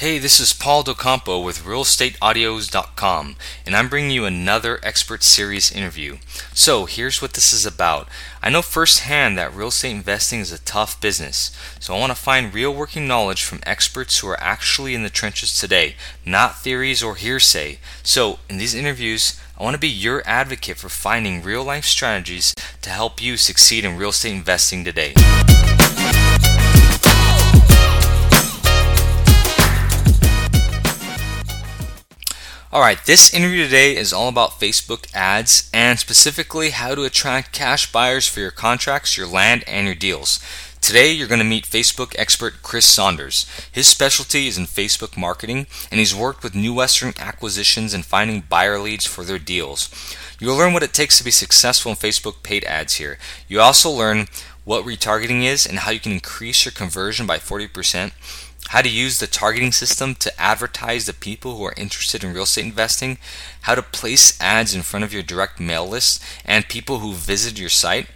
Hey, this is Paul Docampo with RealEstateAudios.com, and I'm bringing you another expert series interview. So, here's what this is about. I know firsthand that real estate investing is a tough business, so I want to find real working knowledge from experts who are actually in the trenches today, not theories or hearsay. So, in these interviews, I want to be your advocate for finding real life strategies to help you succeed in real estate investing today. Alright, this interview today is all about Facebook ads and specifically how to attract cash buyers for your contracts, your land, and your deals. Today, you're going to meet Facebook expert Chris Saunders. His specialty is in Facebook marketing, and he's worked with New Western acquisitions and finding buyer leads for their deals. You'll learn what it takes to be successful in Facebook paid ads here. You also learn what retargeting is and how you can increase your conversion by 40% how to use the targeting system to advertise the people who are interested in real estate investing, how to place ads in front of your direct mail list and people who visit your site,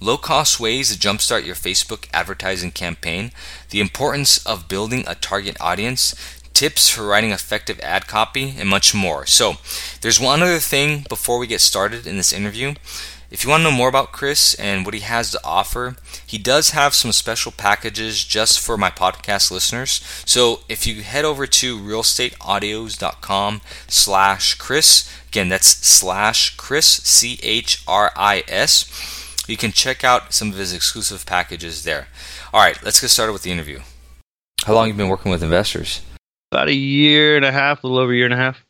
low cost ways to jumpstart your Facebook advertising campaign, the importance of building a target audience, tips for writing effective ad copy, and much more. So, there's one other thing before we get started in this interview. If you want to know more about Chris and what he has to offer, he does have some special packages just for my podcast listeners. So if you head over to realestateaudios.com slash Chris, again, that's slash Chris, C-H-R-I-S, you can check out some of his exclusive packages there. All right, let's get started with the interview. How long have you been working with investors? About a year and a half, a little over a year and a half.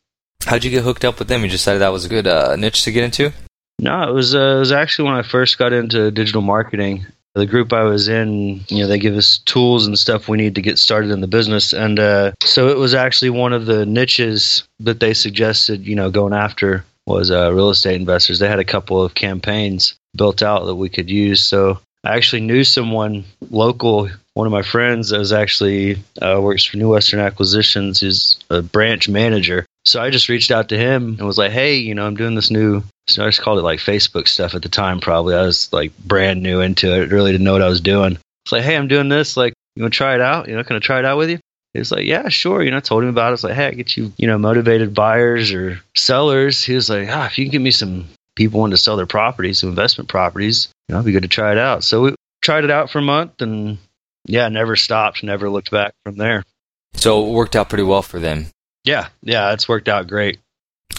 How'd you get hooked up with them? You decided that was a good uh, niche to get into? No, it was uh, it was actually when I first got into digital marketing. The group I was in, you know, they give us tools and stuff we need to get started in the business, and uh, so it was actually one of the niches that they suggested, you know, going after was uh, real estate investors. They had a couple of campaigns built out that we could use. So I actually knew someone local. One of my friends that was actually uh, works for New Western Acquisitions. He's a branch manager, so I just reached out to him and was like, "Hey, you know, I'm doing this new." So I just called it like Facebook stuff at the time. Probably I was like brand new into it, really didn't know what I was doing. It's like, "Hey, I'm doing this. Like, you want to try it out? You know, can I try it out with you?" He was like, "Yeah, sure." You know, I told him about it. I was like, "Hey, I get you, you know, motivated buyers or sellers." He was like, "Ah, if you can get me some people wanting to sell their properties, some investment properties, you know, it'd be good to try it out." So we tried it out for a month, and yeah, never stopped, never looked back from there. So it worked out pretty well for them. Yeah, yeah, it's worked out great.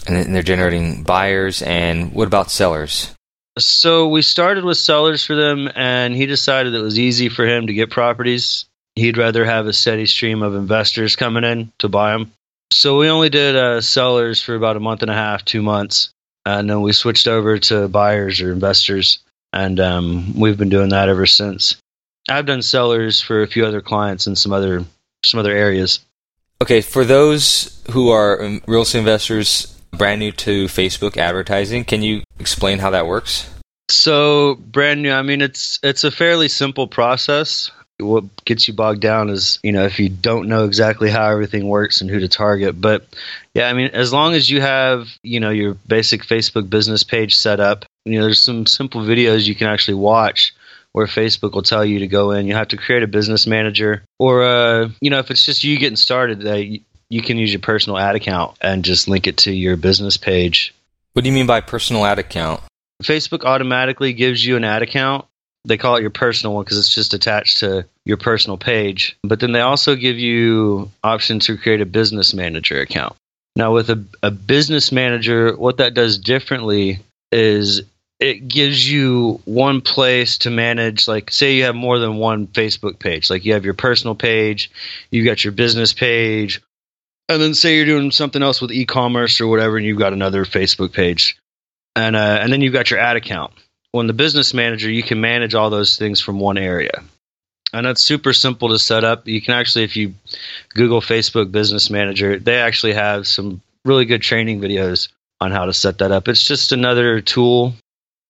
And they're generating buyers. And what about sellers? So we started with sellers for them, and he decided it was easy for him to get properties. He'd rather have a steady stream of investors coming in to buy them. So we only did uh, sellers for about a month and a half, two months, and then we switched over to buyers or investors, and um, we've been doing that ever since. I've done sellers for a few other clients in some other some other areas. Okay, for those who are um, real estate investors brand new to Facebook advertising, can you explain how that works? So, brand new, I mean it's it's a fairly simple process. What gets you bogged down is, you know, if you don't know exactly how everything works and who to target. But yeah, I mean, as long as you have, you know, your basic Facebook business page set up, you know, there's some simple videos you can actually watch where Facebook will tell you to go in. You have to create a business manager, or uh, you know, if it's just you getting started, you, you can use your personal ad account and just link it to your business page. What do you mean by personal ad account? Facebook automatically gives you an ad account. They call it your personal one because it's just attached to your personal page. But then they also give you option to create a business manager account. Now, with a, a business manager, what that does differently is it gives you one place to manage like say you have more than one facebook page. Like you have your personal page you've got your business page and then say you're doing something else with e-commerce or whatever and you've got another facebook page. And uh, and then you've got your ad account. When the business manager you can manage all those things from one area. And that's super simple to set up. You can actually if you google facebook business manager they actually have some really good training videos on how to set that up. It's just another tool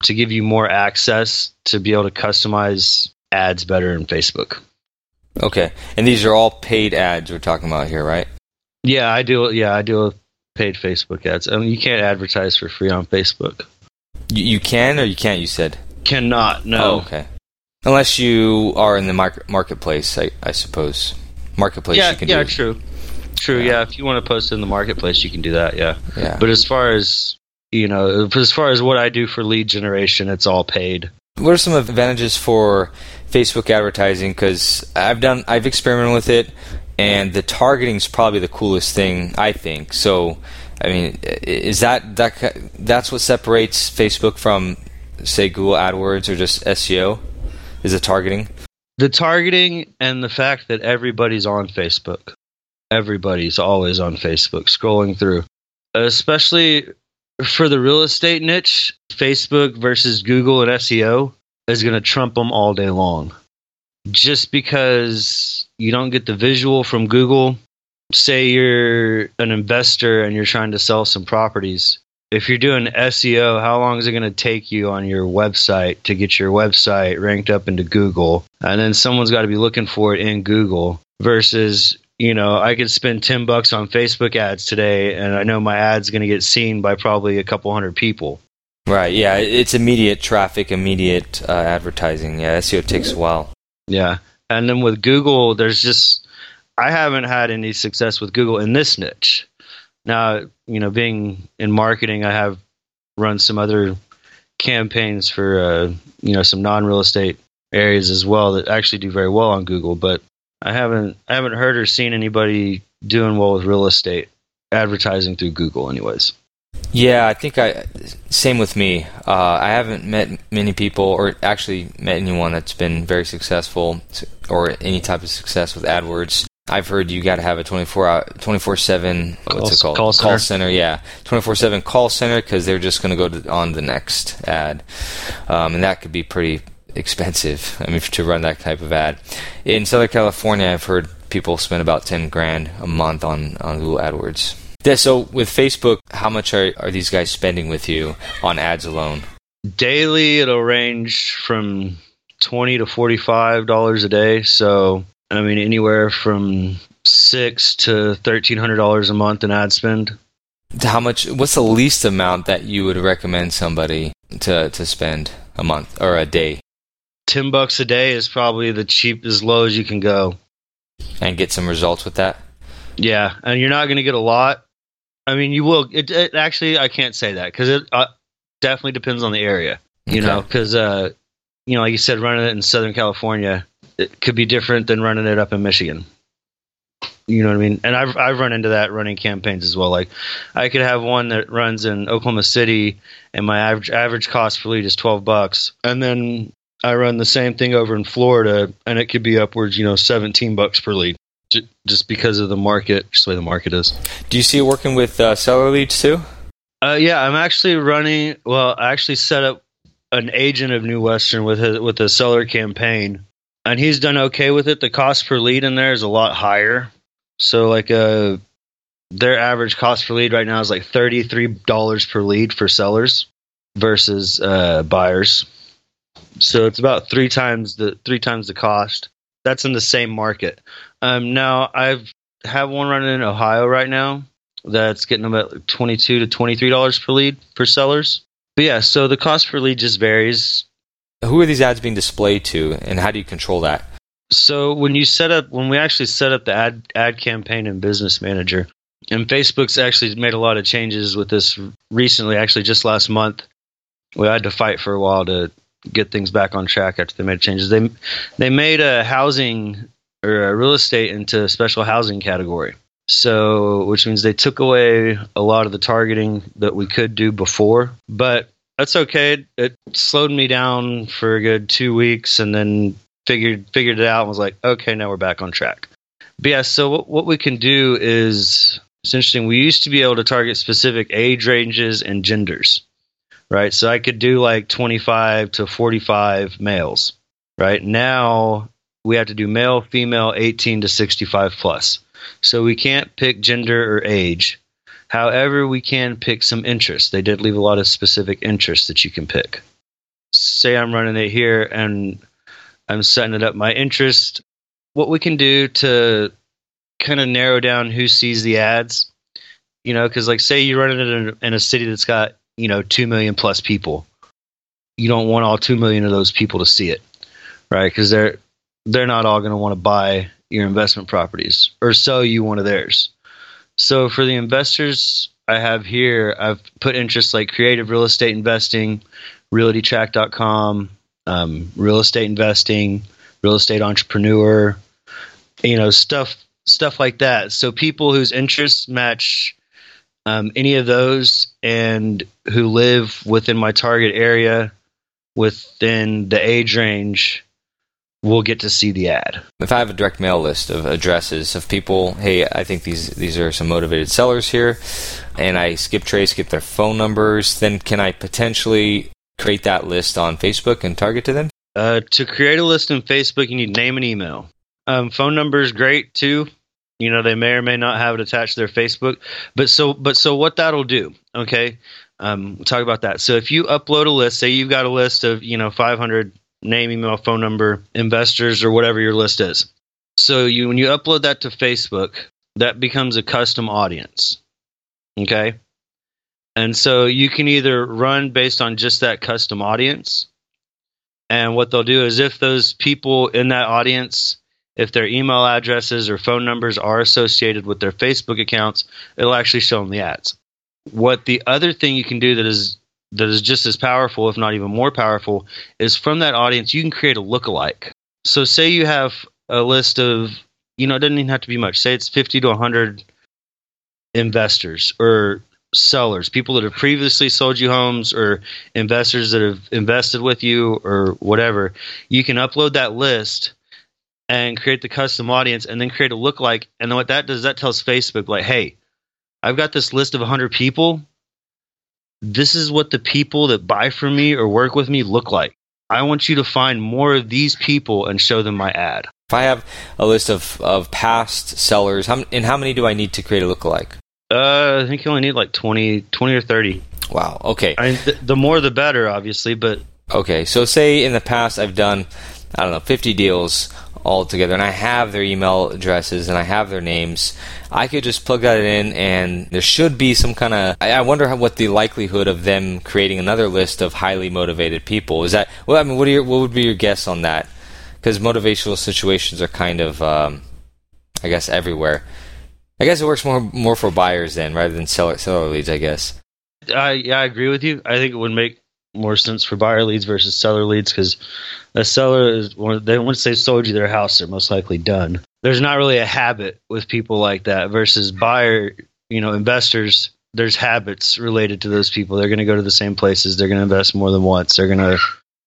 to give you more access to be able to customize ads better in Facebook. Okay, and these are all paid ads we're talking about here, right? Yeah, I do. Yeah, I do paid Facebook ads. I mean, you can't advertise for free on Facebook. You, you can or you can't. You said cannot. No. Oh, okay. Unless you are in the market, marketplace, I, I suppose. Marketplace. Yeah, you can yeah, do. true. true. Yeah. yeah. if you want to post in the marketplace, you can do that. Yeah. Yeah. But as far as you know, as far as what I do for lead generation, it's all paid. What are some advantages for Facebook advertising? Because I've done, I've experimented with it, and the targeting is probably the coolest thing I think. So, I mean, is that that that's what separates Facebook from, say, Google AdWords or just SEO? Is the targeting? The targeting and the fact that everybody's on Facebook. Everybody's always on Facebook, scrolling through, especially for the real estate niche, Facebook versus Google and SEO is going to trump them all day long. Just because you don't get the visual from Google, say you're an investor and you're trying to sell some properties. If you're doing SEO, how long is it going to take you on your website to get your website ranked up into Google? And then someone's got to be looking for it in Google versus you know, I could spend 10 bucks on Facebook ads today and I know my ad's going to get seen by probably a couple hundred people. Right. Yeah. It's immediate traffic, immediate uh, advertising. Yeah. SEO takes a while. Yeah. And then with Google, there's just, I haven't had any success with Google in this niche. Now, you know, being in marketing, I have run some other campaigns for, uh, you know, some non real estate areas as well that actually do very well on Google. But I haven't I haven't heard or seen anybody doing well with real estate advertising through Google, anyways. Yeah, I think I same with me. Uh, I haven't met many people, or actually met anyone that's been very successful, or any type of success with AdWords. I've heard you got to have a 24 24 7 what's it called call center, call center yeah 24 7 call center because they're just going to go on the next ad um, and that could be pretty expensive. I mean, to run that type of ad. In Southern California, I've heard people spend about ten grand a month on on Google AdWords. Yeah, so with Facebook, how much are are these guys spending with you on ads alone? Daily, it'll range from twenty to forty five dollars a day. So I mean, anywhere from six to thirteen hundred dollars a month in ad spend. How much? What's the least amount that you would recommend somebody to to spend a month or a day? Ten bucks a day is probably the cheap as low as you can go. And get some results with that. Yeah, and you're not going to get a lot. I mean, you will. It, it actually, I can't say that because it uh, definitely depends on the area. You okay. know, because uh, you know, like you said, running it in Southern California, it could be different than running it up in Michigan. You know what I mean? And I've I've run into that running campaigns as well. Like, I could have one that runs in Oklahoma City, and my average average cost per lead is twelve bucks, and then I run the same thing over in Florida, and it could be upwards, you know, 17 bucks per lead, just because of the market, just the way the market is. Do you see it working with uh, seller leads too? Uh, yeah, I'm actually running. Well, I actually set up an agent of New Western with a, with a seller campaign, and he's done okay with it. The cost per lead in there is a lot higher. So, like, uh, their average cost per lead right now is like thirty three dollars per lead for sellers versus uh, buyers. So it's about three times the three times the cost. That's in the same market. Um, now I've have one running in Ohio right now that's getting about twenty two to twenty three dollars per lead for sellers. But yeah, so the cost per lead just varies. Who are these ads being displayed to, and how do you control that? So when you set up, when we actually set up the ad ad campaign in Business Manager, and Facebook's actually made a lot of changes with this recently. Actually, just last month, we had to fight for a while to get things back on track after they made changes. They they made a housing or a real estate into a special housing category. So, which means they took away a lot of the targeting that we could do before, but that's okay. It slowed me down for a good two weeks, and then figured figured it out and was like, okay, now we're back on track. But yeah, so what, what we can do is it's interesting. We used to be able to target specific age ranges and genders right? So I could do like 25 to 45 males, right? Now we have to do male, female, 18 to 65 plus. So we can't pick gender or age. However, we can pick some interests. They did leave a lot of specific interests that you can pick. Say I'm running it here and I'm setting it up my interest. What we can do to kind of narrow down who sees the ads, you know, because like say you run it in in a city that's got you know, 2 million plus people. You don't want all 2 million of those people to see it, right? Because they're, they're not all going to want to buy your investment properties or sell you one of theirs. So for the investors I have here, I've put interests like creative real estate investing, realtytrac.com, um, real estate investing, real estate entrepreneur, you know, stuff stuff like that. So people whose interests match um, any of those and who live within my target area within the age range will get to see the ad. If I have a direct mail list of addresses of people, hey, I think these these are some motivated sellers here, and I skip trace, get their phone numbers, then can I potentially create that list on Facebook and target to them? Uh, to create a list on Facebook, you need name and email. Um, phone number is great too. You know, they may or may not have it attached to their Facebook. But so, but so, what that'll do? Okay, um, we'll talk about that. So if you upload a list, say you've got a list of you know 500 name, email, phone number, investors, or whatever your list is. So you when you upload that to Facebook, that becomes a custom audience. Okay. And so you can either run based on just that custom audience. And what they'll do is if those people in that audience, if their email addresses or phone numbers are associated with their Facebook accounts, it'll actually show them the ads. What the other thing you can do that is that is just as powerful, if not even more powerful, is from that audience, you can create a lookalike. So, say you have a list of, you know, it doesn't even have to be much. Say it's 50 to 100 investors or sellers, people that have previously sold you homes or investors that have invested with you or whatever. You can upload that list and create the custom audience and then create a lookalike. And then what that does, that tells Facebook, like, hey, I've got this list of 100 people this is what the people that buy from me or work with me look like. I want you to find more of these people and show them my ad. If I have a list of, of past sellers, how, and how many do I need to create a lookalike? Uh, I think you only need like 20, 20 or 30. Wow. Okay. I mean, th- the more the better, obviously, but. Okay. So, say in the past I've done, I don't know, 50 deals all together and I have their email addresses and I have their names, I could just plug that in and there should be some kind of. I wonder how, what the likelihood of them creating another list of highly motivated people is that. Well, I mean, what, are your, what would be your guess on that? Because motivational situations are kind of, um, I guess, everywhere. I guess it works more more for buyers then rather than seller seller leads. I guess. I yeah, I agree with you. I think it would make more sense for buyer leads versus seller leads because a seller is they once they sold you their house, they're most likely done. There's not really a habit with people like that versus buyer, you know, investors. There's habits related to those people. They're going to go to the same places. They're going to invest more than once. They're going to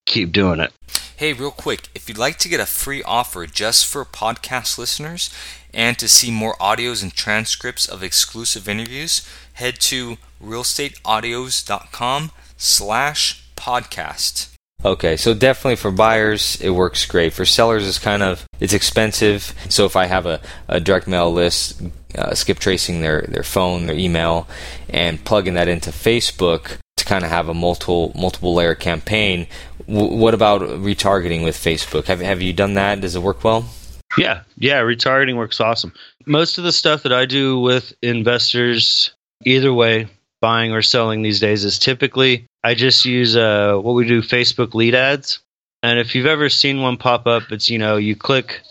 keep doing it. Hey, real quick, if you'd like to get a free offer just for podcast listeners and to see more audios and transcripts of exclusive interviews, head to realestateaudios.com slash podcast. Okay, so definitely for buyers, it works great. For sellers, it's kind of it's expensive. So if I have a, a direct mail list, uh, skip tracing their their phone, their email, and plugging that into Facebook to kind of have a multiple multiple layer campaign. W- what about retargeting with Facebook? Have have you done that? Does it work well? Yeah, yeah, retargeting works awesome. Most of the stuff that I do with investors, either way, buying or selling these days is typically I just use uh, what we do Facebook lead ads. And if you've ever seen one pop up, it's you know you click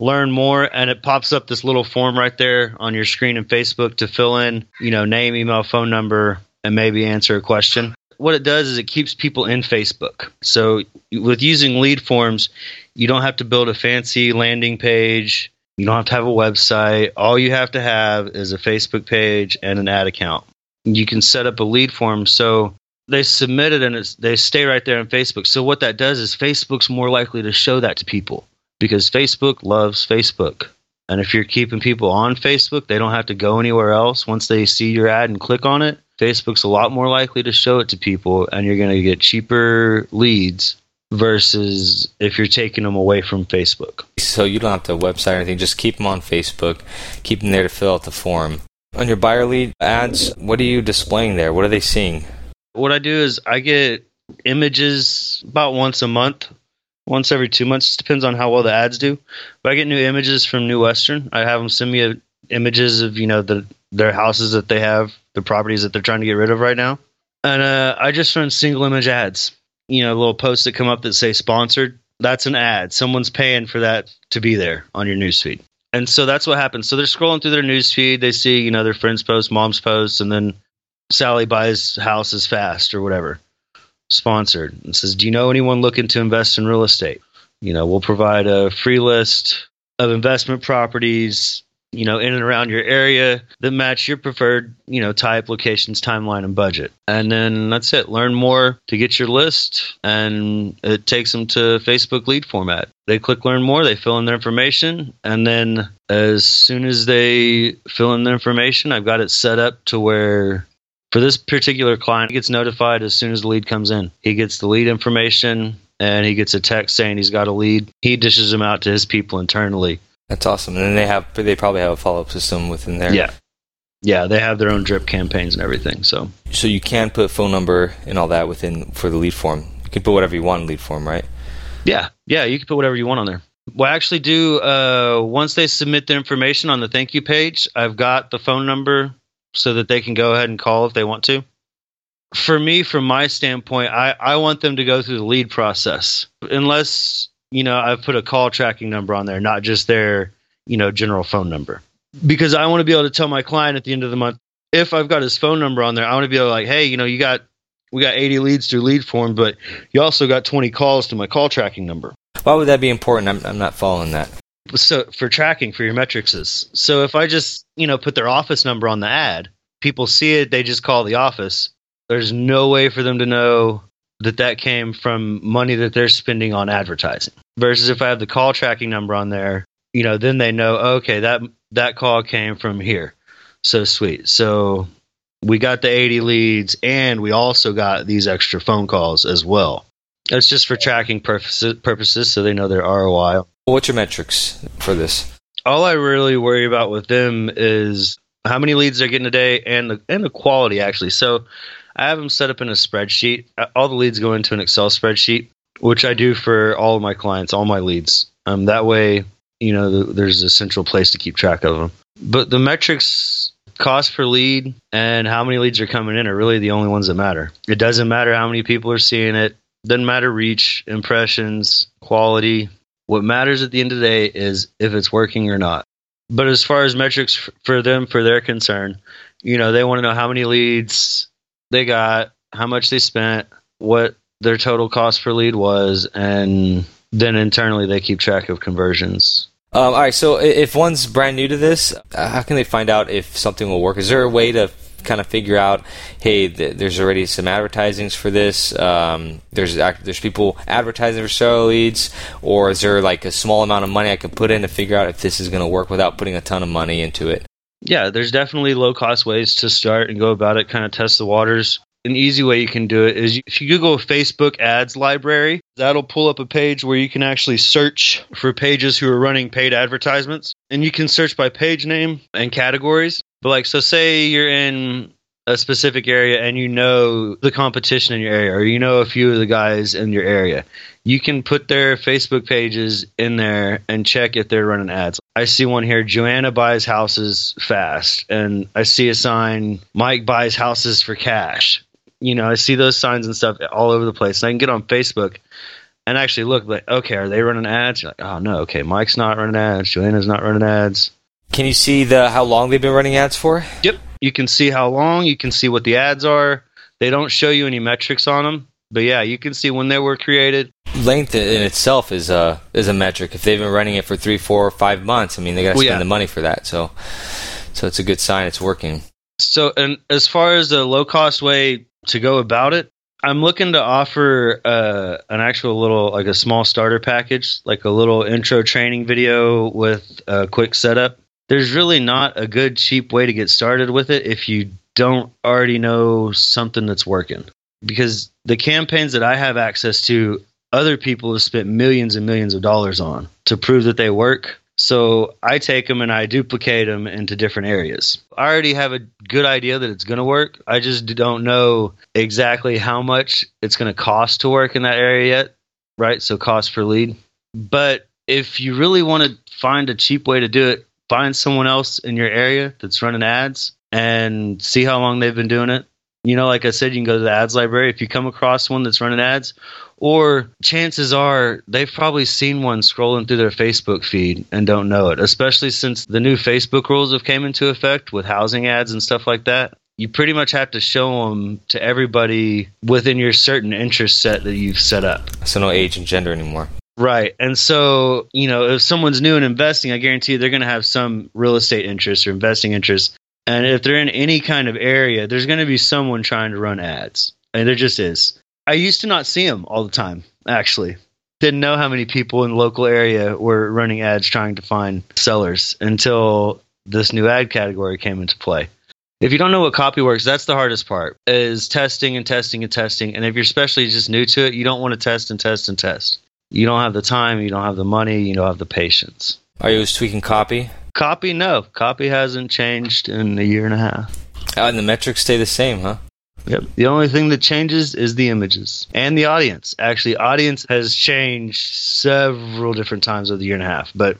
learn more and it pops up this little form right there on your screen in Facebook to fill in you know name, email, phone number, and maybe answer a question. What it does is it keeps people in Facebook. So with using lead forms, you don't have to build a fancy landing page. You don't have to have a website. All you have to have is a Facebook page and an ad account you can set up a lead form so they submit it and they stay right there on Facebook. So what that does is Facebook's more likely to show that to people because Facebook loves Facebook. And if you're keeping people on Facebook, they don't have to go anywhere else. Once they see your ad and click on it, Facebook's a lot more likely to show it to people and you're going to get cheaper leads versus if you're taking them away from Facebook. So you don't have to website or anything, just keep them on Facebook, keep them there to fill out the form. On your buyer lead ads, what are you displaying there? What are they seeing? What I do is I get images about once a month, once every two months. It depends on how well the ads do. But I get new images from New Western. I have them send me a, images of you know the their houses that they have, the properties that they're trying to get rid of right now, and uh, I just run single image ads. You know, little posts that come up that say sponsored. That's an ad. Someone's paying for that to be there on your newsfeed And so that's what happens. So they're scrolling through their news feed. They see, you know, their friends post, mom's post, and then Sally buys houses fast or whatever, sponsored, and says, "Do you know anyone looking to invest in real estate? You know, we'll provide a free list of investment properties, you know, in and around your area that match your preferred, you know, type, locations, timeline, and budget. And then that's it. Learn more to get your list, and it takes them to Facebook lead format. They click learn more, they fill in their information, and then as soon as they fill in their information, I've got it set up to where for this particular client, he gets notified as soon as the lead comes in. He gets the lead information and he gets a text saying he's got a lead. He dishes them out to his people internally. That's awesome. And then they have they probably have a follow up system within there. Yeah. Yeah, they have their own drip campaigns and everything. So So you can put phone number and all that within for the lead form. You can put whatever you want in lead form, right? Yeah. Yeah, you can put whatever you want on there. Well, I actually do uh once they submit their information on the thank you page, I've got the phone number so that they can go ahead and call if they want to. For me, from my standpoint, I, I want them to go through the lead process. Unless, you know, I've put a call tracking number on there, not just their, you know, general phone number. Because I want to be able to tell my client at the end of the month, if I've got his phone number on there, I want to be able to like, hey, you know, you got we got 80 leads through lead form, but you also got 20 calls to my call tracking number. Why would that be important? I'm, I'm not following that. So for tracking for your metrics is so if I just you know put their office number on the ad, people see it, they just call the office. There's no way for them to know that that came from money that they're spending on advertising. Versus if I have the call tracking number on there, you know, then they know okay that that call came from here. So sweet. So we got the 80 leads and we also got these extra phone calls as well. It's just for tracking purposes, purposes so they know their ROI. What's your metrics for this? All I really worry about with them is how many leads they're getting a day and the, and the quality actually. So I have them set up in a spreadsheet. All the leads go into an Excel spreadsheet, which I do for all of my clients, all my leads. Um, that way, you know, the, there's a central place to keep track of them. But the metrics cost per lead and how many leads are coming in are really the only ones that matter. It doesn't matter how many people are seeing it. Doesn't matter reach, impressions, quality. What matters at the end of the day is if it's working or not. But as far as metrics for them, for their concern, you know, they want to know how many leads they got, how much they spent, what their total cost per lead was, and then internally they keep track of conversions. Um, all right. So if one's brand new to this, uh, how can they find out if something will work? Is there a way to kind of figure out, hey, th- there's already some advertisings for this. Um, there's there's people advertising for several leads, or is there like a small amount of money I can put in to figure out if this is going to work without putting a ton of money into it? Yeah, there's definitely low cost ways to start and go about it. Kind of test the waters an easy way you can do it is if you Google Facebook ads library, that'll pull up a page where you can actually search for pages who are running paid advertisements. And you can search by page name and categories. But, like, so say you're in a specific area and you know the competition in your area, or you know a few of the guys in your area. You can put their Facebook pages in there and check if they're running ads. I see one here Joanna buys houses fast, and I see a sign Mike buys houses for cash you know, I see those signs and stuff all over the place. And I can get on Facebook and actually look like, okay, are they running ads? You're like, oh no, okay, Mike's not running ads, Joanna's not running ads. Can you see the how long they've been running ads for? Yep, you can see how long. You can see what the ads are. They don't show you any metrics on them, but yeah, you can see when they were created. Length in itself is a is a metric. If they've been running it for three, four, or five months, I mean, they got to well, spend yeah. the money for that. So, so it's a good sign it's working. So, and as far as the low cost way to go about it, I'm looking to offer uh, an actual little, like a small starter package, like a little intro training video with a quick setup. There's really not a good, cheap way to get started with it if you don't already know something that's working. Because the campaigns that I have access to, other people have spent millions and millions of dollars on to prove that they work so I take them and I duplicate them into different areas. I already have a good idea that it's going to work. I just don't know exactly how much it's going to cost to work in that area yet, right? So cost per lead. But if you really want to find a cheap way to do it, find someone else in your area that's running ads and see how long they've been doing it You know, like I said, you can go to the ads library. If you come across one that's running ads, or chances are they've probably seen one scrolling through their Facebook feed and don't know it, especially since the new Facebook rules have came into effect with housing ads and stuff like that. You pretty much have to show them to everybody within your certain interest set that you've set up. So no age and gender anymore. Right. And so, you know, if someone's new in investing, I guarantee they're going to have some real estate interest or investing interest. And if they're in any kind of area, there's going to be someone trying to run ads. And there just is. I used to not see them all the time, actually. Didn't know how many people in the local area were running ads trying to find sellers until this new ad category came into play. If you don't know what copy works, that's the hardest part is testing and testing and testing. And if you're especially just new to it, you don't want to test and test and test. You don't have the time, you don't have the money, you don't have the patience. Are you tweaking copy? Copy, no. Copy hasn't changed in a year and a half. Oh, and the metrics stay the same, huh? Yep. The only thing that changes is the images and the audience. Actually, audience has changed several different times over the year and a half, but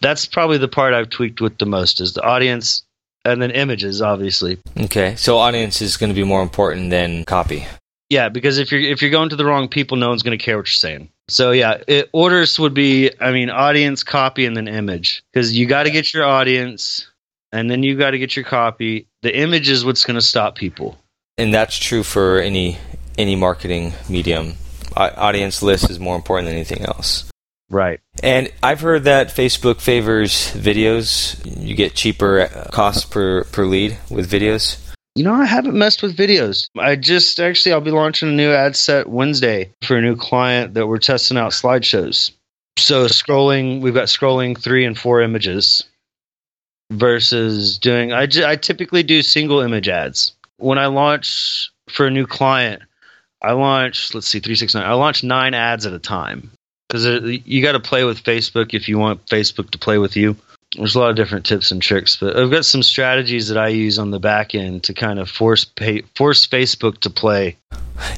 that's probably the part I've tweaked with the most is the audience and then images, obviously. Okay, so audience is going to be more important than copy. Yeah, because if you're if you're going to the wrong people, no one's going to care what you're saying. So yeah, it, orders would be I mean audience, copy, and then image because you got to get your audience, and then you got to get your copy. The image is what's going to stop people. And that's true for any any marketing medium. audience list is more important than anything else. Right. And I've heard that Facebook favors videos. You get cheaper costs per per lead with videos. You know, I haven't messed with videos. I just actually I'll be launching a new ad set Wednesday for a new client that we're testing out slideshows. So scrolling, we've got scrolling three and four images versus doing. I, I typically do single image ads when I launch for a new client. I launch let's see three six nine. I launch nine ads at a time because uh, you got to play with Facebook if you want Facebook to play with you there's a lot of different tips and tricks, but I've got some strategies that I use on the back end to kind of force pay, force Facebook to play.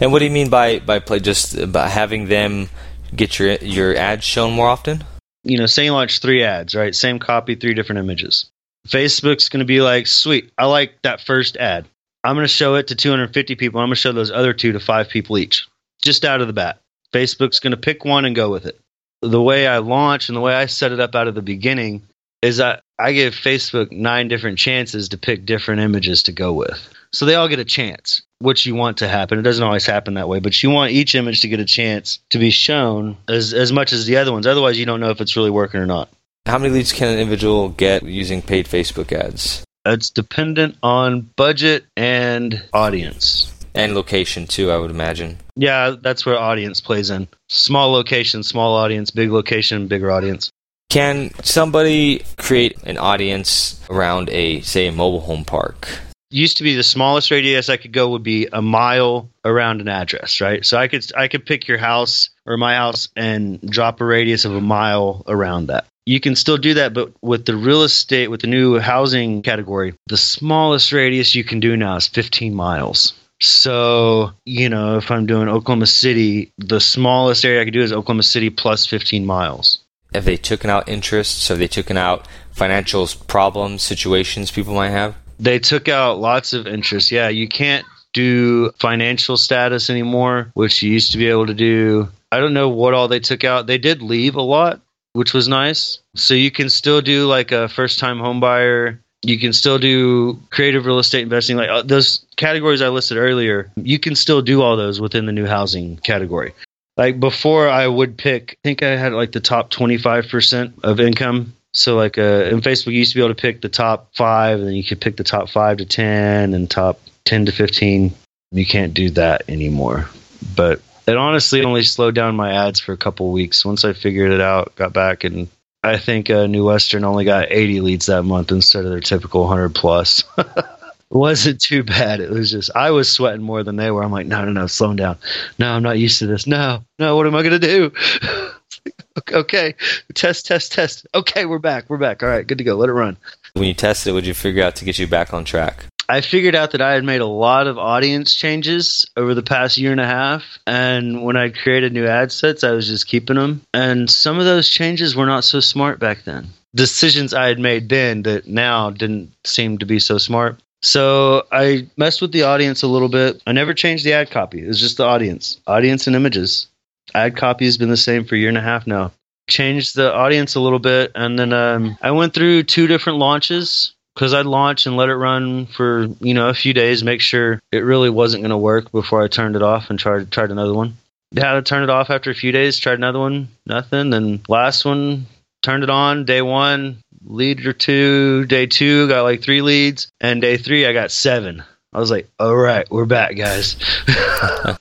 And what do you mean by by play? Just by having them get your your ads shown more often? You know, say you launch three ads, right? Same copy, three different images. Facebook's going to be like, sweet, I like that first ad. I'm going to show it to 250 people. I'm going to show those other two to five people each, just out of the bat. Facebook's going to pick one and go with it. The way I launch and the way I set it up out of the beginning is that I give Facebook nine different chances to pick different images to go with. So they all get a chance, which you want to happen. It doesn't always happen that way, but you want each image to get a chance to be shown as, as much as the other ones. Otherwise, you don't know if it's really working or not. How many leads can an individual get using paid Facebook ads? It's dependent on budget and audience. And location, too, I would imagine. Yeah, that's where audience plays in. Small location, small audience, big location, bigger audience. Can somebody create an audience around a, say, a mobile home park? Used to be the smallest radius I could go would be a mile around an address, right? So I could I could pick your house or my house and drop a radius of a mile around that. You can still do that, but with the real estate, with the new housing category, the smallest radius you can do now is 15 miles. So, you know, if I'm doing Oklahoma City, the smallest area I could do is Oklahoma City plus 15 miles have they taken out interests? Have they taken out financial problems, situations people might have? They took out lots of interest. Yeah, you can't do financial status anymore, which you used to be able to do. I don't know what all they took out. They did leave a lot, which was nice. So you can still do like a first time home buyer. You can still do creative real estate investing, like uh, those categories I listed earlier. You can still do all those within the new housing category like before i would pick i think i had like the top 25% of income. So like uh in facebook you used to be able to pick the top five and then you could pick the top five to 10 and top 10 to 15 you can't do that anymore. But it honestly only slowed down my ads for a couple weeks. Once i figured it out got back and i think uh, new western only got 80 leads that month instead of their typical 100 plus wasn't too bad. It was just I was sweating more than they were. I'm like, no, no, no, slow down. No, I'm not used to this. No, no, what am I gonna do? okay, test, test, test. Okay, we're back. We're back. All right, good to go. Let it run. When you tested it, what you figure out to get you back on track? I figured out that I had made a lot of audience changes over the past year and a half. And when I created new ad sets, I was just keeping them. And some of those changes were not so smart back then. Decisions I had made then that now didn't seem to be so smart So I messed with the audience a little bit. I never changed the ad copy. It was just the audience, audience and images. Ad copy has been the same for a year and a half now. Changed the audience a little bit, and then um, I went through two different launches because I'd launch and let it run for you know a few days, make sure it really wasn't going to work before I turned it off and tried tried another one. Had to turn it off after a few days. Tried another one, nothing. Then last one, turned it on day one, lead or two. Day two, got like three leads, and day three, I got seven. I was like, all right, we're back, guys.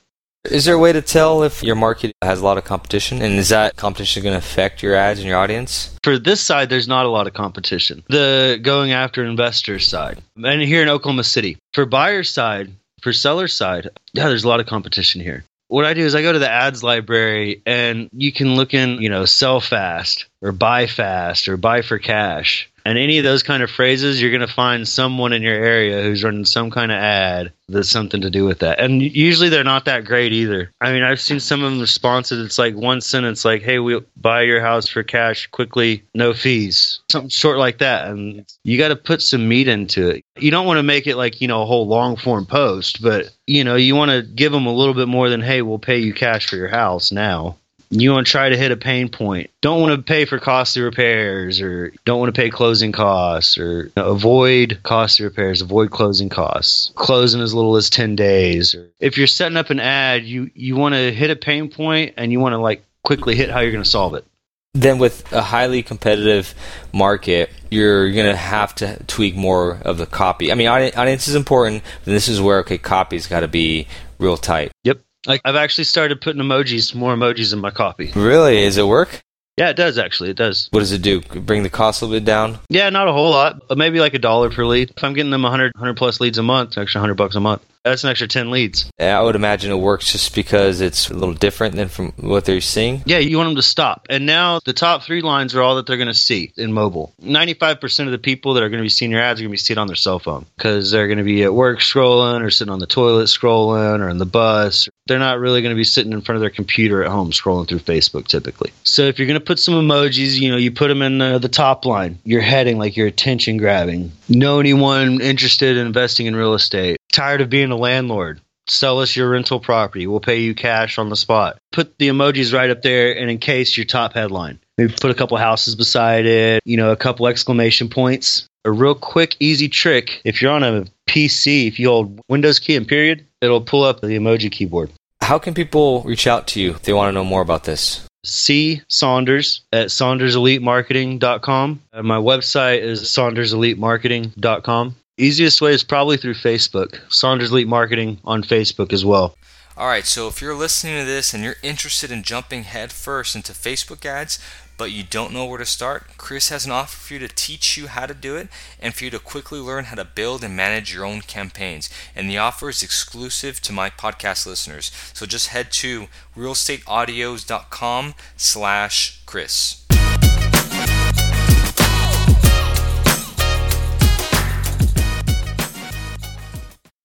Is there a way to tell if your market has a lot of competition? And is that competition going to affect your ads and your audience? For this side, there's not a lot of competition. The going after investors side, and here in Oklahoma City. For buyer side, for seller side, yeah, there's a lot of competition here. What I do is I go to the ads library and you can look in, you know, sell fast or buy fast or buy for cash. And any of those kind of phrases, you're going to find someone in your area who's running some kind of ad that's something to do with that. And usually they're not that great either. I mean, I've seen some of them responses. It's like one sentence, like, "Hey, we'll buy your house for cash quickly, no fees," something short like that. And you got to put some meat into it. You don't want to make it like you know a whole long form post, but you know you want to give them a little bit more than, "Hey, we'll pay you cash for your house now." You want to try to hit a pain point. Don't want to pay for costly repairs or don't want to pay closing costs or avoid costly repairs, avoid closing costs. Close in as little as 10 days. Or if you're setting up an ad, you, you want to hit a pain point and you want to like quickly hit how you're going to solve it. Then with a highly competitive market, you're going to have to tweak more of the copy. I mean, audience is important, but this is where, okay, copy's got to be real tight. Yep. Like I've actually started putting emojis, more emojis in my copy. Really? Is it work? Yeah, it does actually. It does. What does it do? Bring the cost a little bit down? Yeah, not a whole lot. Maybe like a dollar per lead. If I'm getting them 100, 100 plus leads a month, extra 100 bucks a month. That's an extra 10 leads. Yeah, I would imagine it works just because it's a little different than from what they're seeing. Yeah, you want them to stop. And now the top three lines are all that they're going to see in mobile. 95% of the people that are going to be seeing your ads are going to be seeing on their cell phone because they're going to be at work scrolling or sitting on the toilet scrolling or in the bus. They're not really going to be sitting in front of their computer at home scrolling through Facebook typically. So if you're going to put some emojis, you know, you put them in the, the top line, your heading, like your attention grabbing. Know anyone interested in investing in real estate? Tired of being a landlord? Sell us your rental property. We'll pay you cash on the spot. Put the emojis right up there and in case your top headline. Maybe put a couple houses beside it, you know, a couple exclamation points. A real quick, easy trick if you're on a PC, if you hold Windows key and period, it'll pull up the emoji keyboard. How can people reach out to you if they want to know more about this? C Saunders at saunderselitemarketing.com. And uh, my website is saunderselitemarketing.com. Easiest way is probably through Facebook. Saunders Elite Marketing on Facebook as well. All right, so if you're listening to this and you're interested in jumping headfirst into Facebook ads, but you don't know where to start, Chris has an offer for you to teach you how to do it and for you to quickly learn how to build and manage your own campaigns. And the offer is exclusive to my podcast listeners. So just head to realestateaudios.com slash Chris.